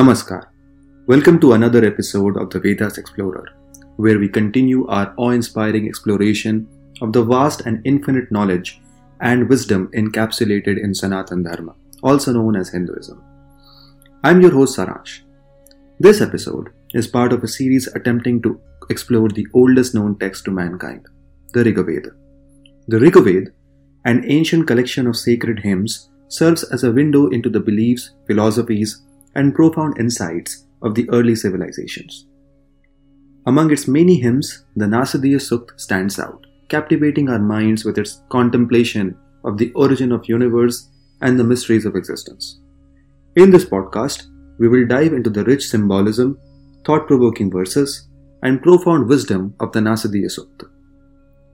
Namaskar. Welcome to another episode of the Vedas Explorer, where we continue our awe inspiring exploration of the vast and infinite knowledge and wisdom encapsulated in Sanatan Dharma, also known as Hinduism. I'm your host Saransh. This episode is part of a series attempting to explore the oldest known text to mankind, the Rigveda. The Rigveda, an ancient collection of sacred hymns, serves as a window into the beliefs, philosophies, and profound insights of the early civilizations. Among its many hymns, the Nasadiya Sukt stands out, captivating our minds with its contemplation of the origin of universe and the mysteries of existence. In this podcast, we will dive into the rich symbolism, thought-provoking verses, and profound wisdom of the Nasadiya Sukta.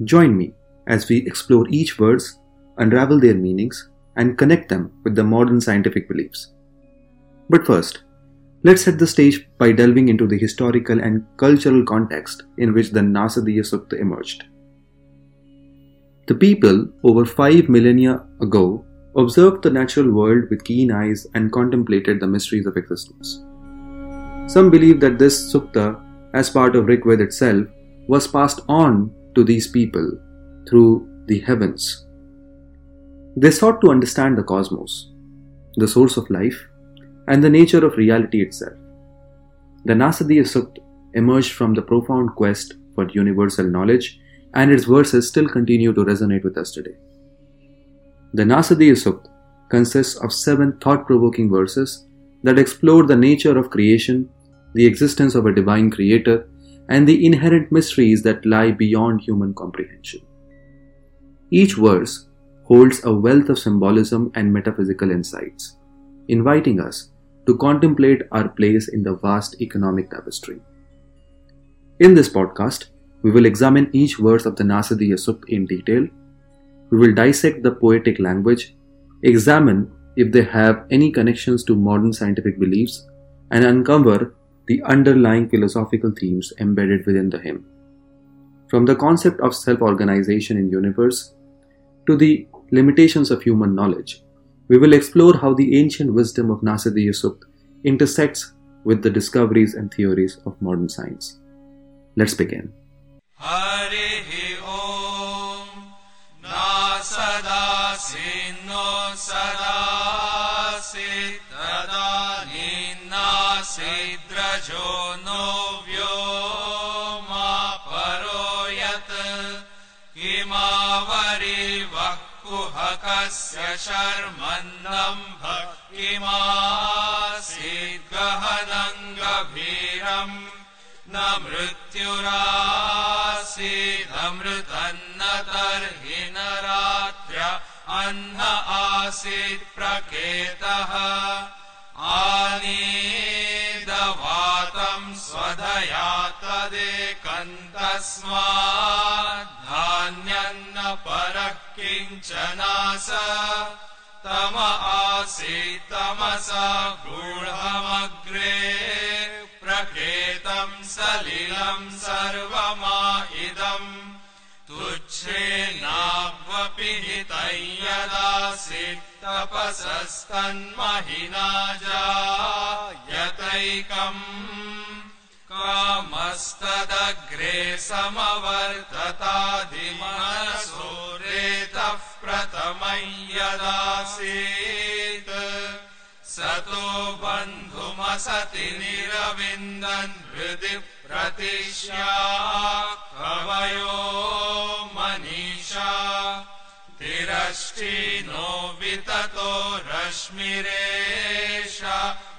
Join me as we explore each verse, unravel their meanings, and connect them with the modern scientific beliefs. But first, let's set the stage by delving into the historical and cultural context in which the Nasadiya Sukta emerged. The people, over five millennia ago, observed the natural world with keen eyes and contemplated the mysteries of existence. Some believe that this sukta, as part of Rigved itself, was passed on to these people through the heavens. They sought to understand the cosmos, the source of life, and the nature of reality itself. The Nasadiya Sukta emerged from the profound quest for universal knowledge, and its verses still continue to resonate with us today. The Nasadiya Sukta consists of seven thought provoking verses that explore the nature of creation, the existence of a divine creator, and the inherent mysteries that lie beyond human comprehension. Each verse holds a wealth of symbolism and metaphysical insights, inviting us to contemplate our place in the vast economic tapestry. In this podcast, we will examine each verse of the Nasadiya Sukta in detail. We will dissect the poetic language, examine if they have any connections to modern scientific beliefs, and uncover the underlying philosophical themes embedded within the hymn. From the concept of self organization in universe to the limitations of human knowledge, we will explore how the ancient wisdom of Nasadiya Sukta intersects with the discoveries and theories of modern science. Let's begin. स्य शर्मन्नम्भमासीद्गहनङ्गभीरम् न मृत्युरासीदमृतन्न तर्हि न रात्र अह्न आसीत् प्रकेतः आनीदवातम् स्वधया तदेकन्तस्माद्धान्यन्न परः किञ्चनास तम आसीत् तमसा गूढमग्रे प्रकेतम् सलिलम् सर्वमा इदम् श्रे नावपि हितैयदासीत्तपसस्तन्महिनाजा यतैकम् कामस्तदग्रे समवर्ततादिमः सूरेतः यदासीत्। सतो बन्धुमसति निरविन्दन् हृदि प्रतिश्या कवयो मनीषा। तिरष्टिनो विततो रश्मिरेष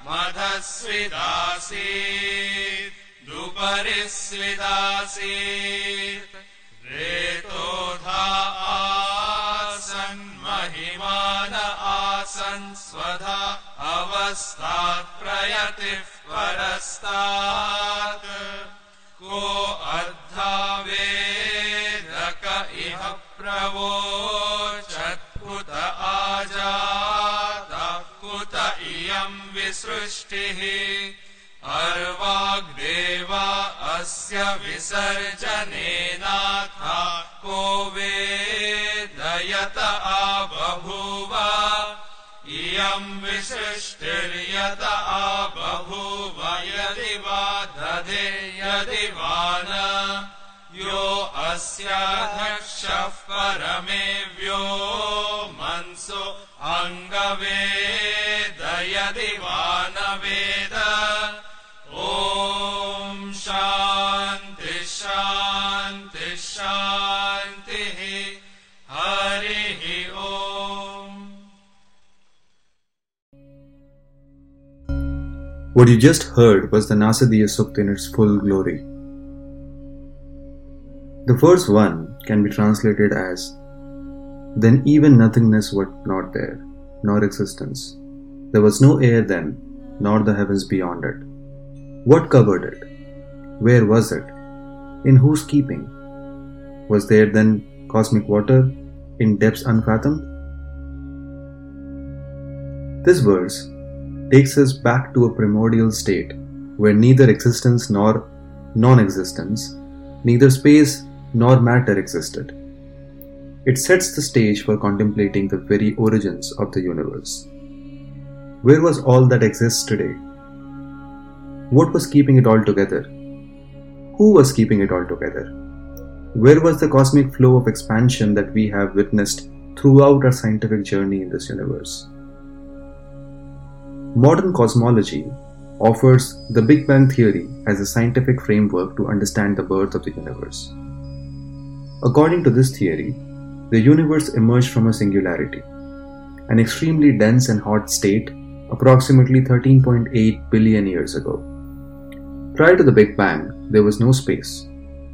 मधस्विदासीत् दुपरिस्विदासीत्। रेतोधा आसन् महिमान आसन् स्वधा अवस्थात् प्रयतिः परस्तात्। को अर्धावेदक इह प्रवोचत्कुत आजातः। कुत इयम् विसृष्टिः। अर्वाग्देवा अस्य विसर्जनेनाथा को वेदयत आबभूव इयम् विसृष्टिर्यत बभूव यदि वा दधे यदि वा न यो अस्याध्यक्षः परमेव्यो मनसो अङ्गवेद यदि वा न वेद What you just heard was the Nasadiya Sukta in its full glory. The first one can be translated as Then even nothingness was not there, nor existence. There was no air then, nor the heavens beyond it. What covered it? Where was it? In whose keeping? Was there then cosmic water in depths unfathomed? This verse takes us back to a primordial state where neither existence nor non existence, neither space nor matter existed. It sets the stage for contemplating the very origins of the universe. Where was all that exists today? What was keeping it all together? Who was keeping it all together? Where was the cosmic flow of expansion that we have witnessed throughout our scientific journey in this universe? Modern cosmology offers the Big Bang Theory as a scientific framework to understand the birth of the universe. According to this theory, the universe emerged from a singularity, an extremely dense and hot state approximately 13.8 billion years ago. Prior to the Big Bang, there was no space,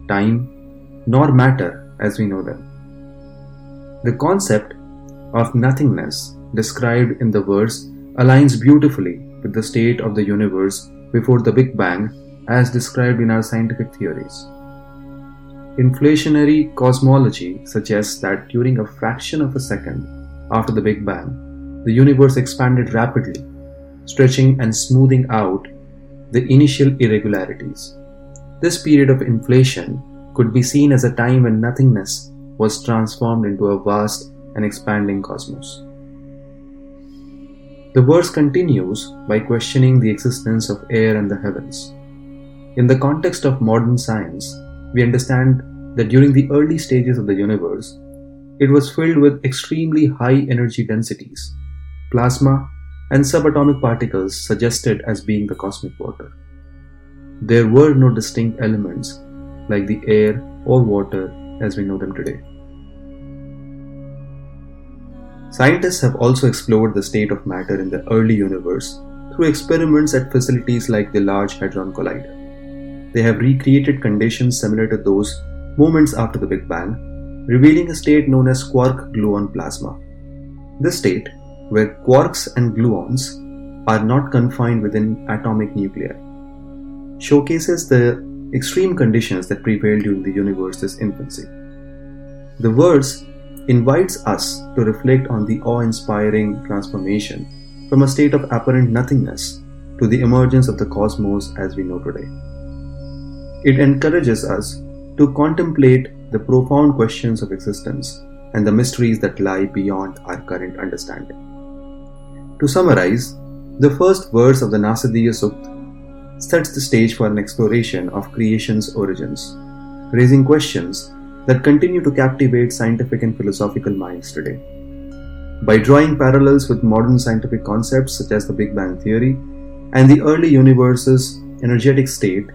time, nor matter as we know them. The concept of nothingness described in the verse aligns beautifully with the state of the universe before the Big Bang as described in our scientific theories. Inflationary cosmology suggests that during a fraction of a second after the Big Bang, the universe expanded rapidly, stretching and smoothing out the initial irregularities. This period of inflation could be seen as a time when nothingness was transformed into a vast and expanding cosmos. The verse continues by questioning the existence of air and the heavens. In the context of modern science, we understand that during the early stages of the universe, it was filled with extremely high energy densities, plasma, and subatomic particles suggested as being the cosmic water. There were no distinct elements like the air or water as we know them today. Scientists have also explored the state of matter in the early universe through experiments at facilities like the Large Hadron Collider. They have recreated conditions similar to those moments after the Big Bang, revealing a state known as quark gluon plasma. This state, where quarks and gluons are not confined within atomic nuclei, showcases the extreme conditions that prevailed during the universe's infancy. The verse invites us to reflect on the awe inspiring transformation from a state of apparent nothingness to the emergence of the cosmos as we know today. It encourages us to contemplate the profound questions of existence and the mysteries that lie beyond our current understanding. To summarize, the first verse of the Nasadiya Sukta sets the stage for an exploration of creation's origins, raising questions that continue to captivate scientific and philosophical minds today. By drawing parallels with modern scientific concepts such as the Big Bang Theory and the early universe's energetic state,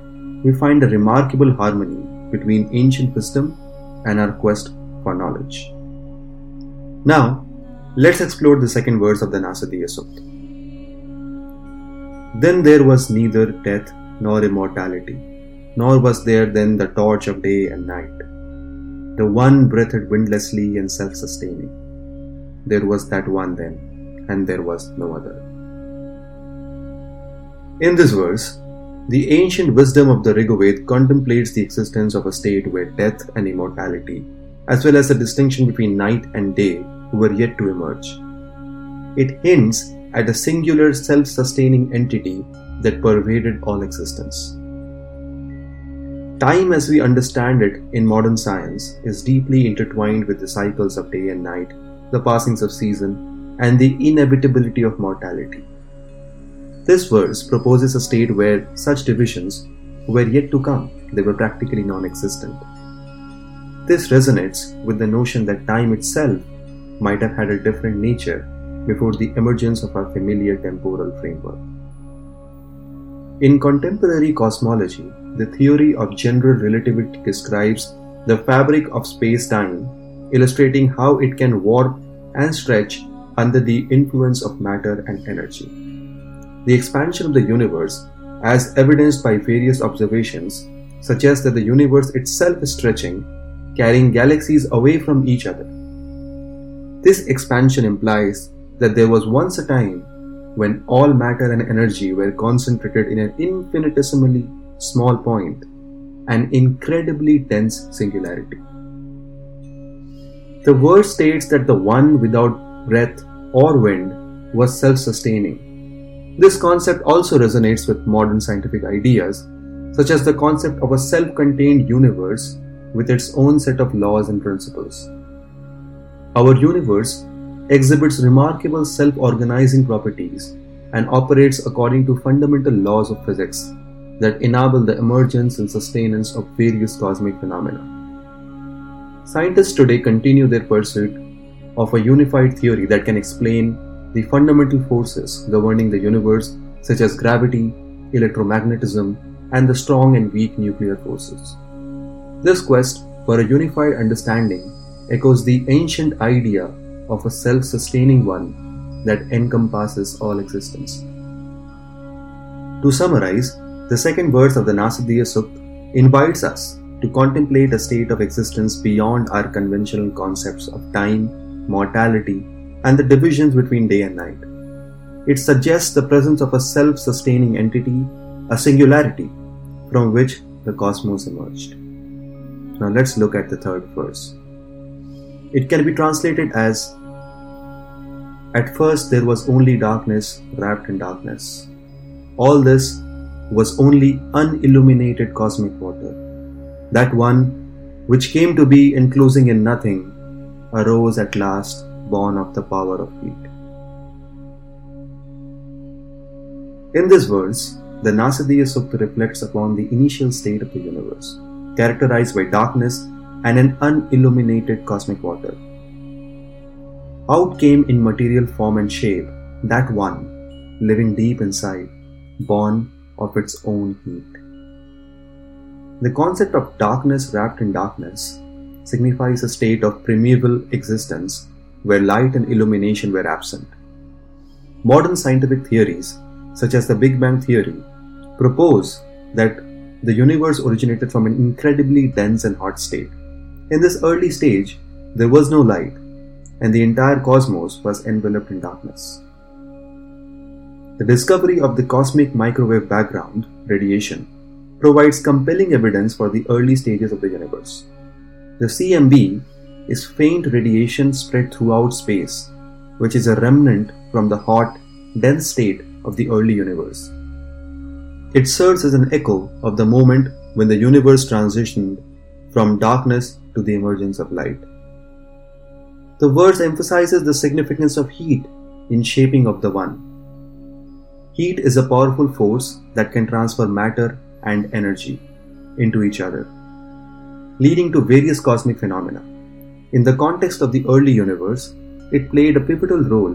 we find a remarkable harmony between ancient wisdom and our quest for knowledge. Now, let's explore the second verse of the Nasadiya Sukta. Then there was neither death nor immortality, nor was there then the torch of day and night the one breathed windlessly and self sustaining. There was that one then, and there was no other. In this verse, the ancient wisdom of the Rigveda contemplates the existence of a state where death and immortality, as well as the distinction between night and day, were yet to emerge. It hints at a singular self sustaining entity that pervaded all existence. Time, as we understand it in modern science, is deeply intertwined with the cycles of day and night, the passings of season, and the inevitability of mortality. This verse proposes a state where such divisions were yet to come, they were practically non existent. This resonates with the notion that time itself might have had a different nature before the emergence of our familiar temporal framework. In contemporary cosmology, the theory of general relativity describes the fabric of space time, illustrating how it can warp and stretch under the influence of matter and energy. The expansion of the universe, as evidenced by various observations, suggests that the universe itself is stretching, carrying galaxies away from each other. This expansion implies that there was once a time when all matter and energy were concentrated in an infinitesimally small point, an incredibly dense singularity. The verse states that the one without breath or wind was self sustaining this concept also resonates with modern scientific ideas, such as the concept of a self contained universe with its own set of laws and principles. Our universe exhibits remarkable self organizing properties and operates according to fundamental laws of physics that enable the emergence and sustenance of various cosmic phenomena. Scientists today continue their pursuit of a unified theory that can explain the fundamental forces governing the universe, such as gravity, electromagnetism, and the strong and weak nuclear forces. This quest for a unified understanding echoes the ancient idea of a self sustaining one that encompasses all existence. To summarize, the second verse of the Nasadiya Sukt invites us to contemplate a state of existence beyond our conventional concepts of time, mortality, and the divisions between day and night. It suggests the presence of a self sustaining entity, a singularity, from which the cosmos emerged. Now let's look at the third verse. It can be translated as At first there was only darkness wrapped in darkness. All this was only unilluminated cosmic water. That one, which came to be enclosing in nothing, arose at last born of the power of heat. In this verse, the Nasadiya Sukta reflects upon the initial state of the universe, characterized by darkness and an unilluminated cosmic water. Out came in material form and shape that one, living deep inside, born of its own heat. The concept of darkness wrapped in darkness signifies a state of primeval existence where light and illumination were absent. Modern scientific theories, such as the Big Bang Theory, propose that the universe originated from an incredibly dense and hot state. In this early stage, there was no light, and the entire cosmos was enveloped in darkness. The discovery of the cosmic microwave background, radiation, provides compelling evidence for the early stages of the universe. The CMB is faint radiation spread throughout space, which is a remnant from the hot, dense state of the early universe. It serves as an echo of the moment when the universe transitioned from darkness to the emergence of light. The verse emphasizes the significance of heat in shaping of the one. Heat is a powerful force that can transfer matter and energy into each other, leading to various cosmic phenomena. In the context of the early universe, it played a pivotal role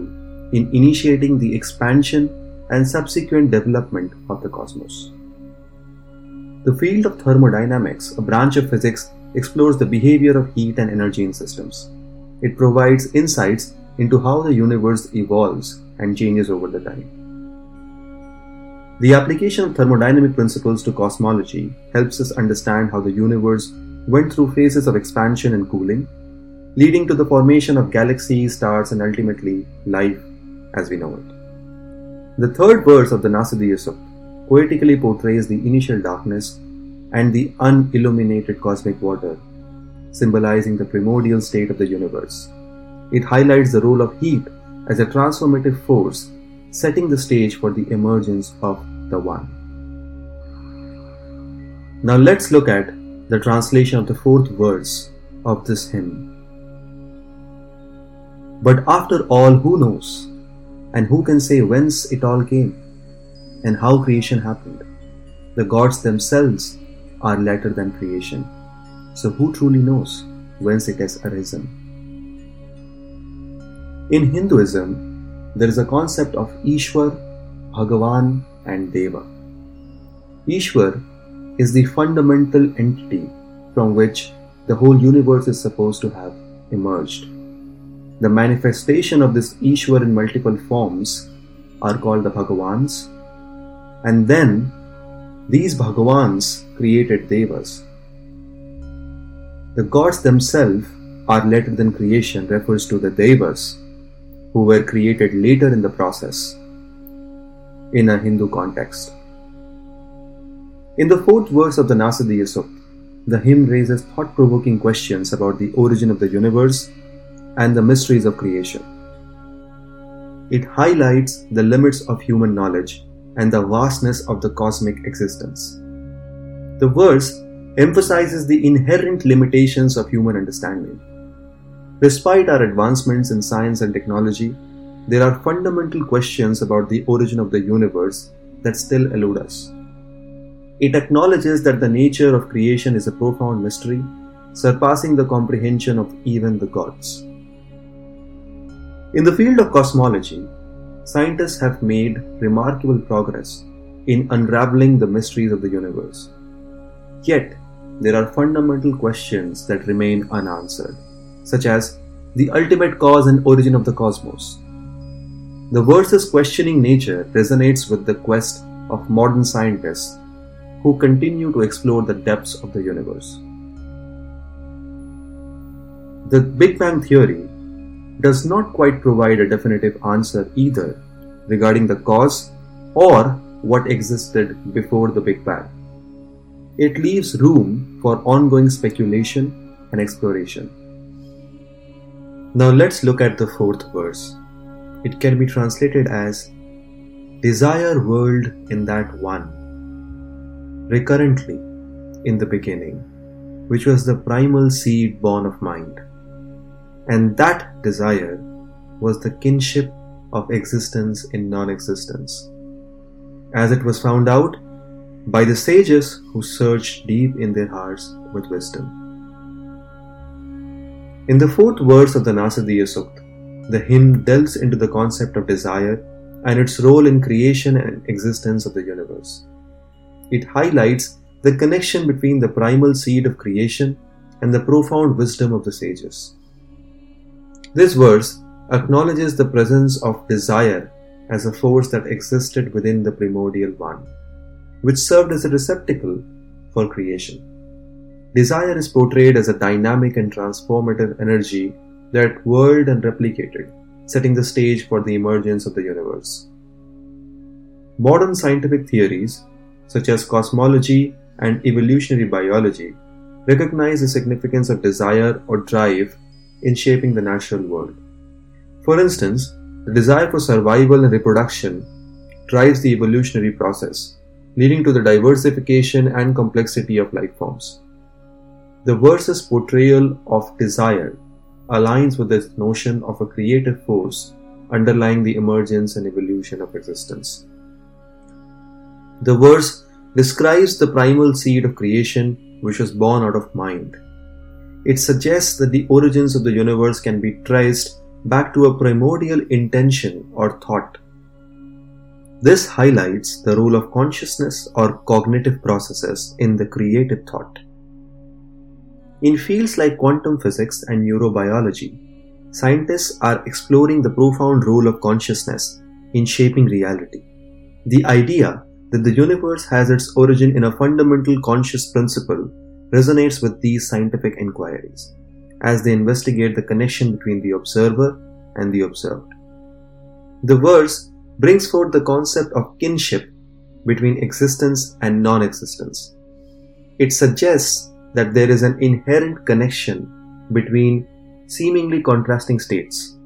in initiating the expansion and subsequent development of the cosmos. The field of thermodynamics, a branch of physics, explores the behavior of heat and energy in systems. It provides insights into how the universe evolves and changes over the time. The application of thermodynamic principles to cosmology helps us understand how the universe went through phases of expansion and cooling, leading to the formation of galaxies, stars, and ultimately life as we know it. The third verse of the Nasadiya Sukt poetically portrays the initial darkness and the unilluminated cosmic water, symbolizing the primordial state of the universe. It highlights the role of heat as a transformative force, setting the stage for the emergence of the One. Now let's look at the translation of the fourth verse of this hymn. But after all, who knows? And who can say whence it all came and how creation happened? The gods themselves are later than creation. So who truly knows whence it has arisen? In Hinduism, there is a concept of Ishwar, Bhagavan, and Deva. Ishwar is the fundamental entity from which the whole universe is supposed to have emerged. The manifestation of this Ishwar in multiple forms are called the Bhagavans, and then these Bhagavans created Devas. The gods themselves are later than creation refers to the Devas, who were created later in the process in a Hindu context. In the fourth verse of the Nasadiya Sukta, the hymn raises thought provoking questions about the origin of the universe and the mysteries of creation. It highlights the limits of human knowledge and the vastness of the cosmic existence. The verse emphasizes the inherent limitations of human understanding. Despite our advancements in science and technology, there are fundamental questions about the origin of the universe that still elude us. It acknowledges that the nature of creation is a profound mystery, surpassing the comprehension of even the gods. In the field of cosmology, scientists have made remarkable progress in unraveling the mysteries of the universe. Yet, there are fundamental questions that remain unanswered, such as the ultimate cause and origin of the cosmos. The verse's questioning nature resonates with the quest of modern scientists who continue to explore the depths of the universe. The Big Bang Theory does not quite provide a definitive answer either regarding the cause or what existed before the Big Bang. It leaves room for ongoing speculation and exploration. Now let's look at the fourth verse. It can be translated as Desire world in that one, recurrently in the beginning, which was the primal seed born of mind and that desire was the kinship of existence in non existence. As it was found out by the sages who searched deep in their hearts with wisdom. In the fourth verse of the Nasadiya Sukta, the hymn delves into the concept of desire and its role in creation and existence of the universe. It highlights the connection between the primal seed of creation and the profound wisdom of the sages. This verse acknowledges the presence of desire as a force that existed within the primordial one, which served as a receptacle for creation. Desire is portrayed as a dynamic and transformative energy that whirled and replicated, setting the stage for the emergence of the universe. Modern scientific theories, such as cosmology and evolutionary biology, recognize the significance of desire or drive in shaping the natural world. For instance, the desire for survival and reproduction drives the evolutionary process, leading to the diversification and complexity of life forms. The verse's portrayal of desire aligns with this notion of a creative force underlying the emergence and evolution of existence. The verse describes the primal seed of creation which was born out of mind it suggests that the origins of the universe can be traced back to a primordial intention or thought. This highlights the role of consciousness or cognitive processes in the creative thought. In fields like quantum physics and neurobiology, scientists are exploring the profound role of consciousness in shaping reality. The idea that the universe has its origin in a fundamental conscious principle resonates with these scientific inquiries as they investigate the connection between the observer and the observed. The verse brings forth the concept of kinship between existence and non existence. It suggests that there is an inherent connection between seemingly contrasting states.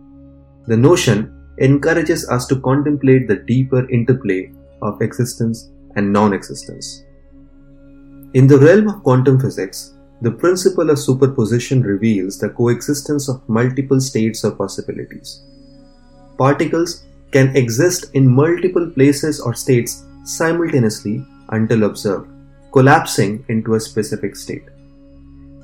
The notion encourages us to contemplate the deeper interplay of existence and non existence. In the realm of quantum physics, the principle of superposition reveals the coexistence of multiple states or possibilities. Particles can exist in multiple places or states simultaneously until observed, collapsing into a specific state.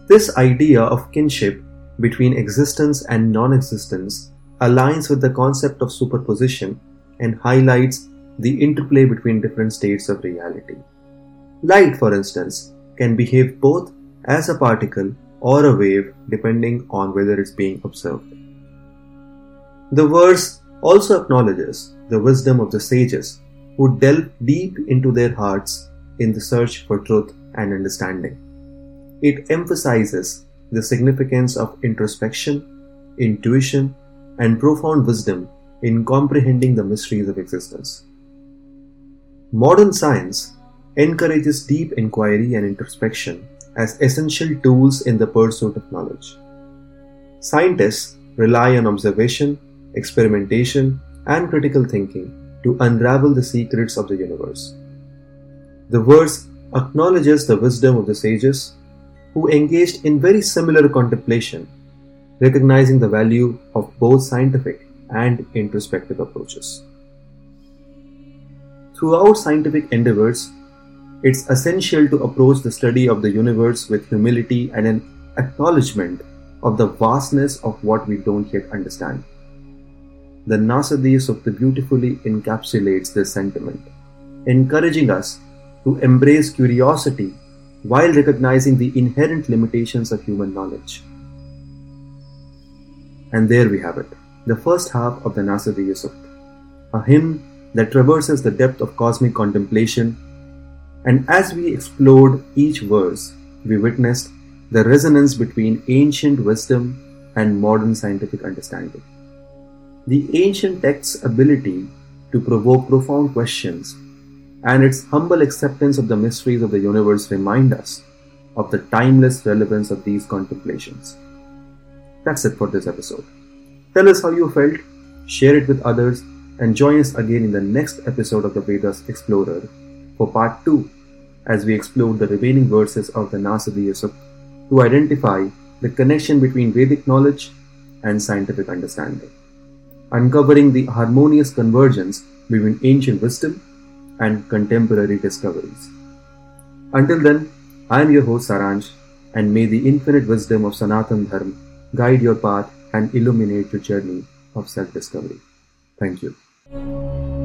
This idea of kinship between existence and non existence aligns with the concept of superposition and highlights the interplay between different states of reality. Light, for instance, can behave both as a particle or a wave depending on whether it's being observed. The verse also acknowledges the wisdom of the sages who delve deep into their hearts in the search for truth and understanding. It emphasizes the significance of introspection, intuition, and profound wisdom in comprehending the mysteries of existence. Modern science encourages deep inquiry and introspection as essential tools in the pursuit of knowledge. Scientists rely on observation, experimentation, and critical thinking to unravel the secrets of the universe. The verse acknowledges the wisdom of the sages who engaged in very similar contemplation, recognizing the value of both scientific and introspective approaches. Throughout scientific endeavors, it's essential to approach the study of the universe with humility and an acknowledgement of the vastness of what we don't yet understand. The Nasadiya Sukta beautifully encapsulates this sentiment, encouraging us to embrace curiosity while recognizing the inherent limitations of human knowledge. And there we have it, the first half of the Nasadiya Sukta, a hymn that traverses the depth of cosmic contemplation and as we explored each verse, we witnessed the resonance between ancient wisdom and modern scientific understanding. The ancient text's ability to provoke profound questions and its humble acceptance of the mysteries of the universe remind us of the timeless relevance of these contemplations. That's it for this episode. Tell us how you felt, share it with others, and join us again in the next episode of the Vedas Explorer for part 2 as we explore the remaining verses of the Nasadiya to identify the connection between Vedic knowledge and scientific understanding, uncovering the harmonious convergence between ancient wisdom and contemporary discoveries. Until then, I am your host Saransh, and may the infinite wisdom of Sanatan Dharma guide your path and illuminate your journey of self discovery. Thank you.